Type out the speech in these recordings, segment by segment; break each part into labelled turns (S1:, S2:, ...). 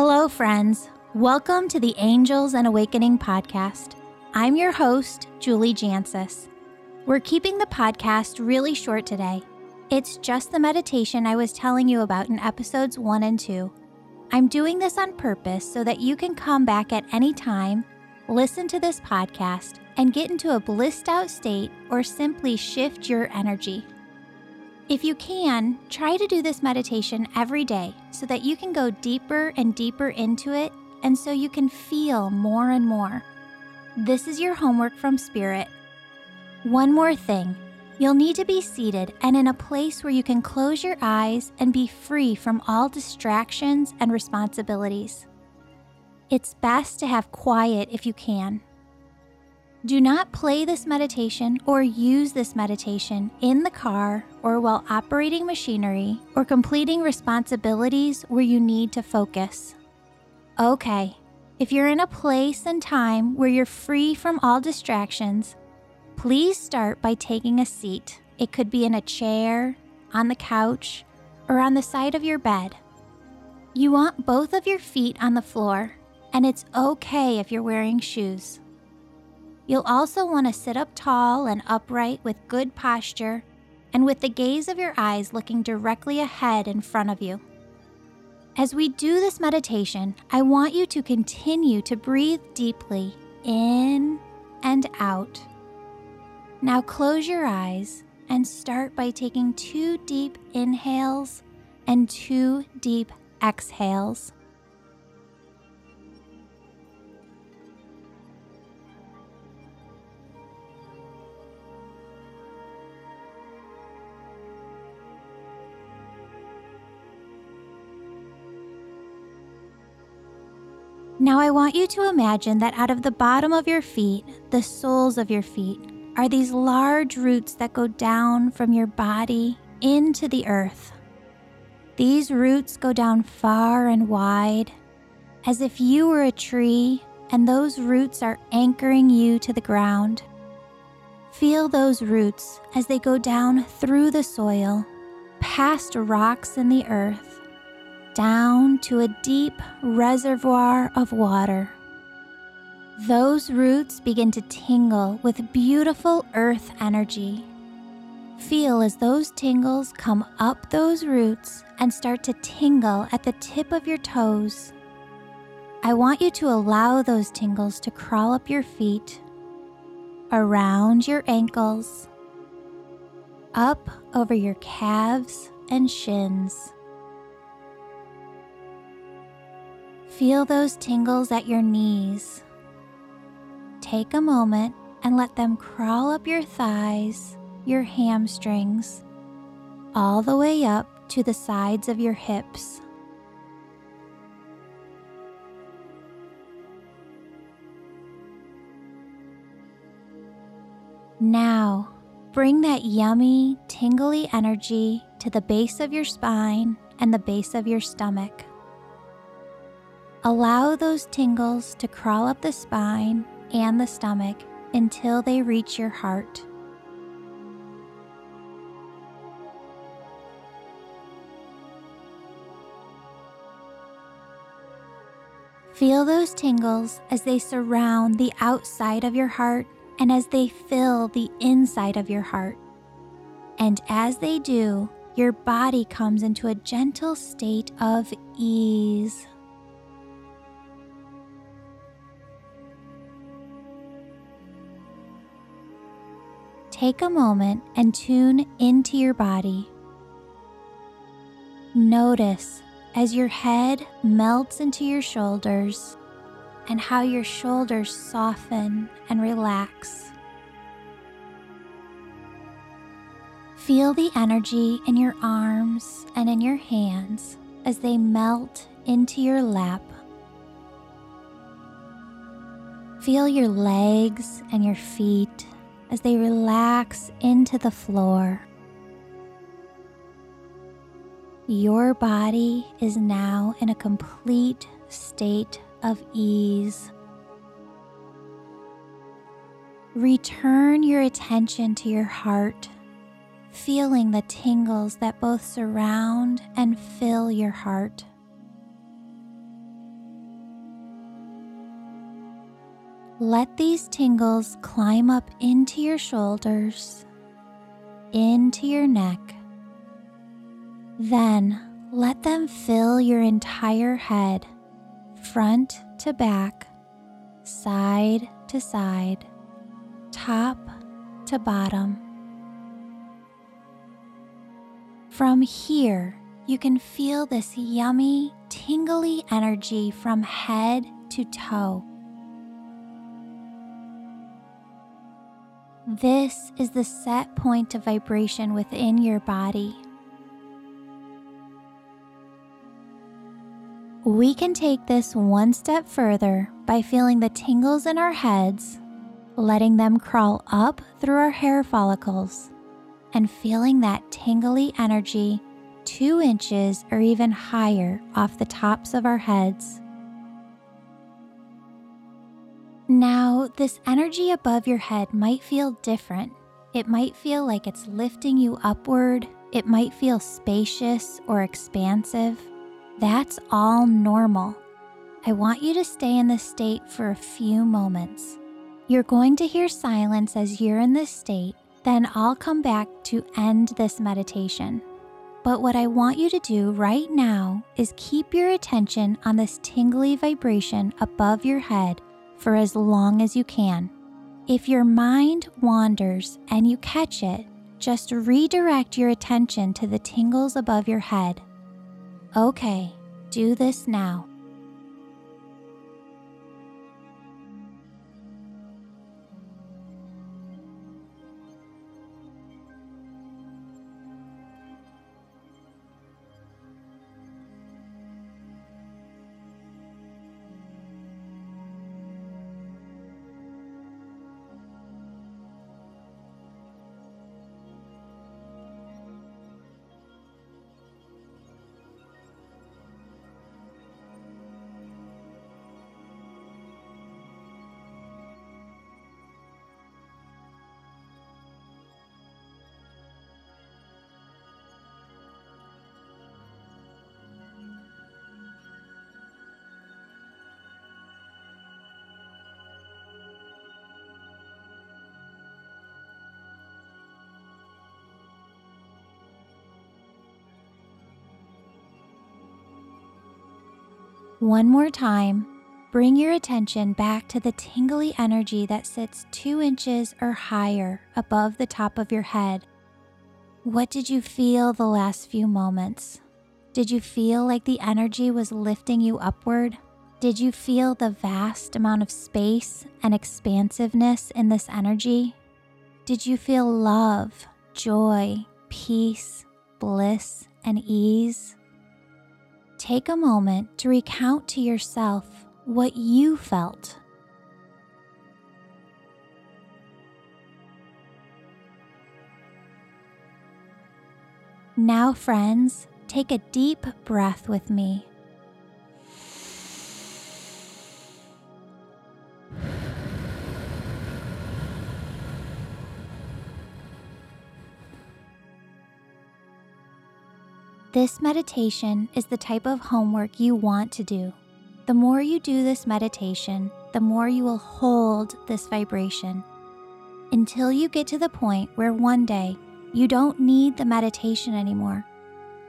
S1: Hello, friends. Welcome to the Angels and Awakening podcast. I'm your host, Julie Jancius. We're keeping the podcast really short today. It's just the meditation I was telling you about in episodes 1 and 2. I'm doing this on purpose so that you can come back at any time, listen to this podcast, and get into a blissed out state or simply shift your energy. If you can, try to do this meditation every day so that you can go deeper and deeper into it and so you can feel more and more. This is your homework from Spirit. One more thing you'll need to be seated and in a place where you can close your eyes and be free from all distractions and responsibilities. It's best to have quiet if you can. Do not play this meditation or use this meditation in the car or while operating machinery or completing responsibilities where you need to focus. Okay, if you're in a place and time where you're free from all distractions, please start by taking a seat. It could be in a chair, on the couch, or on the side of your bed. You want both of your feet on the floor, and it's okay if you're wearing shoes. You'll also want to sit up tall and upright with good posture and with the gaze of your eyes looking directly ahead in front of you. As we do this meditation, I want you to continue to breathe deeply in and out. Now close your eyes and start by taking two deep inhales and two deep exhales. Now, I want you to imagine that out of the bottom of your feet, the soles of your feet, are these large roots that go down from your body into the earth. These roots go down far and wide, as if you were a tree and those roots are anchoring you to the ground. Feel those roots as they go down through the soil, past rocks in the earth down to a deep reservoir of water. Those roots begin to tingle with beautiful earth energy. Feel as those tingles come up those roots and start to tingle at the tip of your toes. I want you to allow those tingles to crawl up your feet, around your ankles, up over your calves and shins. Feel those tingles at your knees. Take a moment and let them crawl up your thighs, your hamstrings, all the way up to the sides of your hips. Now, bring that yummy, tingly energy to the base of your spine and the base of your stomach. Allow those tingles to crawl up the spine and the stomach until they reach your heart. Feel those tingles as they surround the outside of your heart and as they fill the inside of your heart. And as they do, your body comes into a gentle state of ease. Take a moment and tune into your body. Notice as your head melts into your shoulders and how your shoulders soften and relax. Feel the energy in your arms and in your hands as they melt into your lap. Feel your legs and your feet as they relax into the floor. Your body is now in a complete state of ease. Return your attention to your heart, feeling the tingles that both surround and fill your heart. Let these tingles climb up into your shoulders, into your neck. Then let them fill your entire head, front to back, side to side, top to bottom. From here, you can feel this yummy, tingly energy from head to toe. This is the set point of vibration within your body. We can take this one step further by feeling the tingles in our heads, letting them crawl up through our hair follicles, and feeling that tingly energy two inches or even higher off the tops of our heads. Now, this energy above your head might feel different. It might feel like it's lifting you upward. It might feel spacious or expansive. That's all normal. I want you to stay in this state for a few moments. You're going to hear silence as you're in this state, then I'll come back to end this meditation. But what I want you to do right now is keep your attention on this tingly vibration above your head for as long as you can. If your mind wanders and you catch it, just redirect your attention to the tingles above your head. Okay, do this now. One more time, bring your attention back to the tingly energy that sits two inches or higher above the top of your head. What did you feel the last few moments? Did you feel like the energy was lifting you upward? Did you feel the vast amount of space and expansiveness in this energy? Did you feel love, joy, peace, bliss, and ease? Take a moment to recount to yourself what you felt. Now, friends, take a deep breath with me. This meditation is the type of homework you want to do. The more you do this meditation, the more you will hold this vibration until you get to the point where one day you don't need the meditation anymore.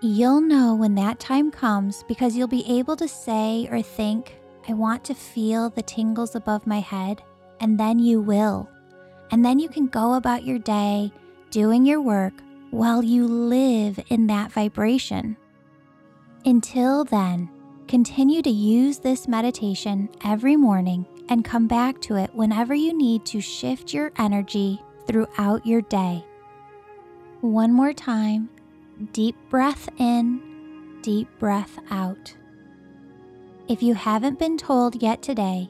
S1: You'll know when that time comes because you'll be able to say or think, I want to feel the tingles above my head, and then you will. And then you can go about your day doing your work while you live in that vibration. Until then, continue to use this meditation every morning and come back to it whenever you need to shift your energy throughout your day. One more time, deep breath in, deep breath out. If you haven't been told yet today,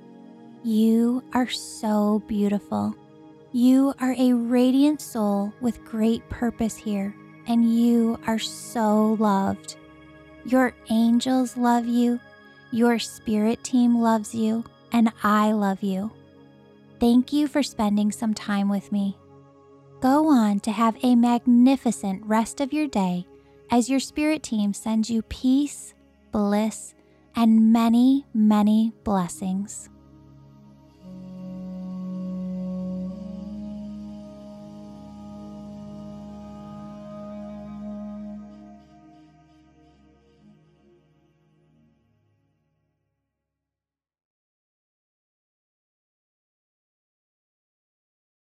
S1: you are so beautiful. You are a radiant soul with great purpose here, and you are so loved. Your angels love you, your spirit team loves you, and I love you. Thank you for spending some time with me. Go on to have a magnificent rest of your day as your spirit team sends you peace, bliss, and many, many blessings.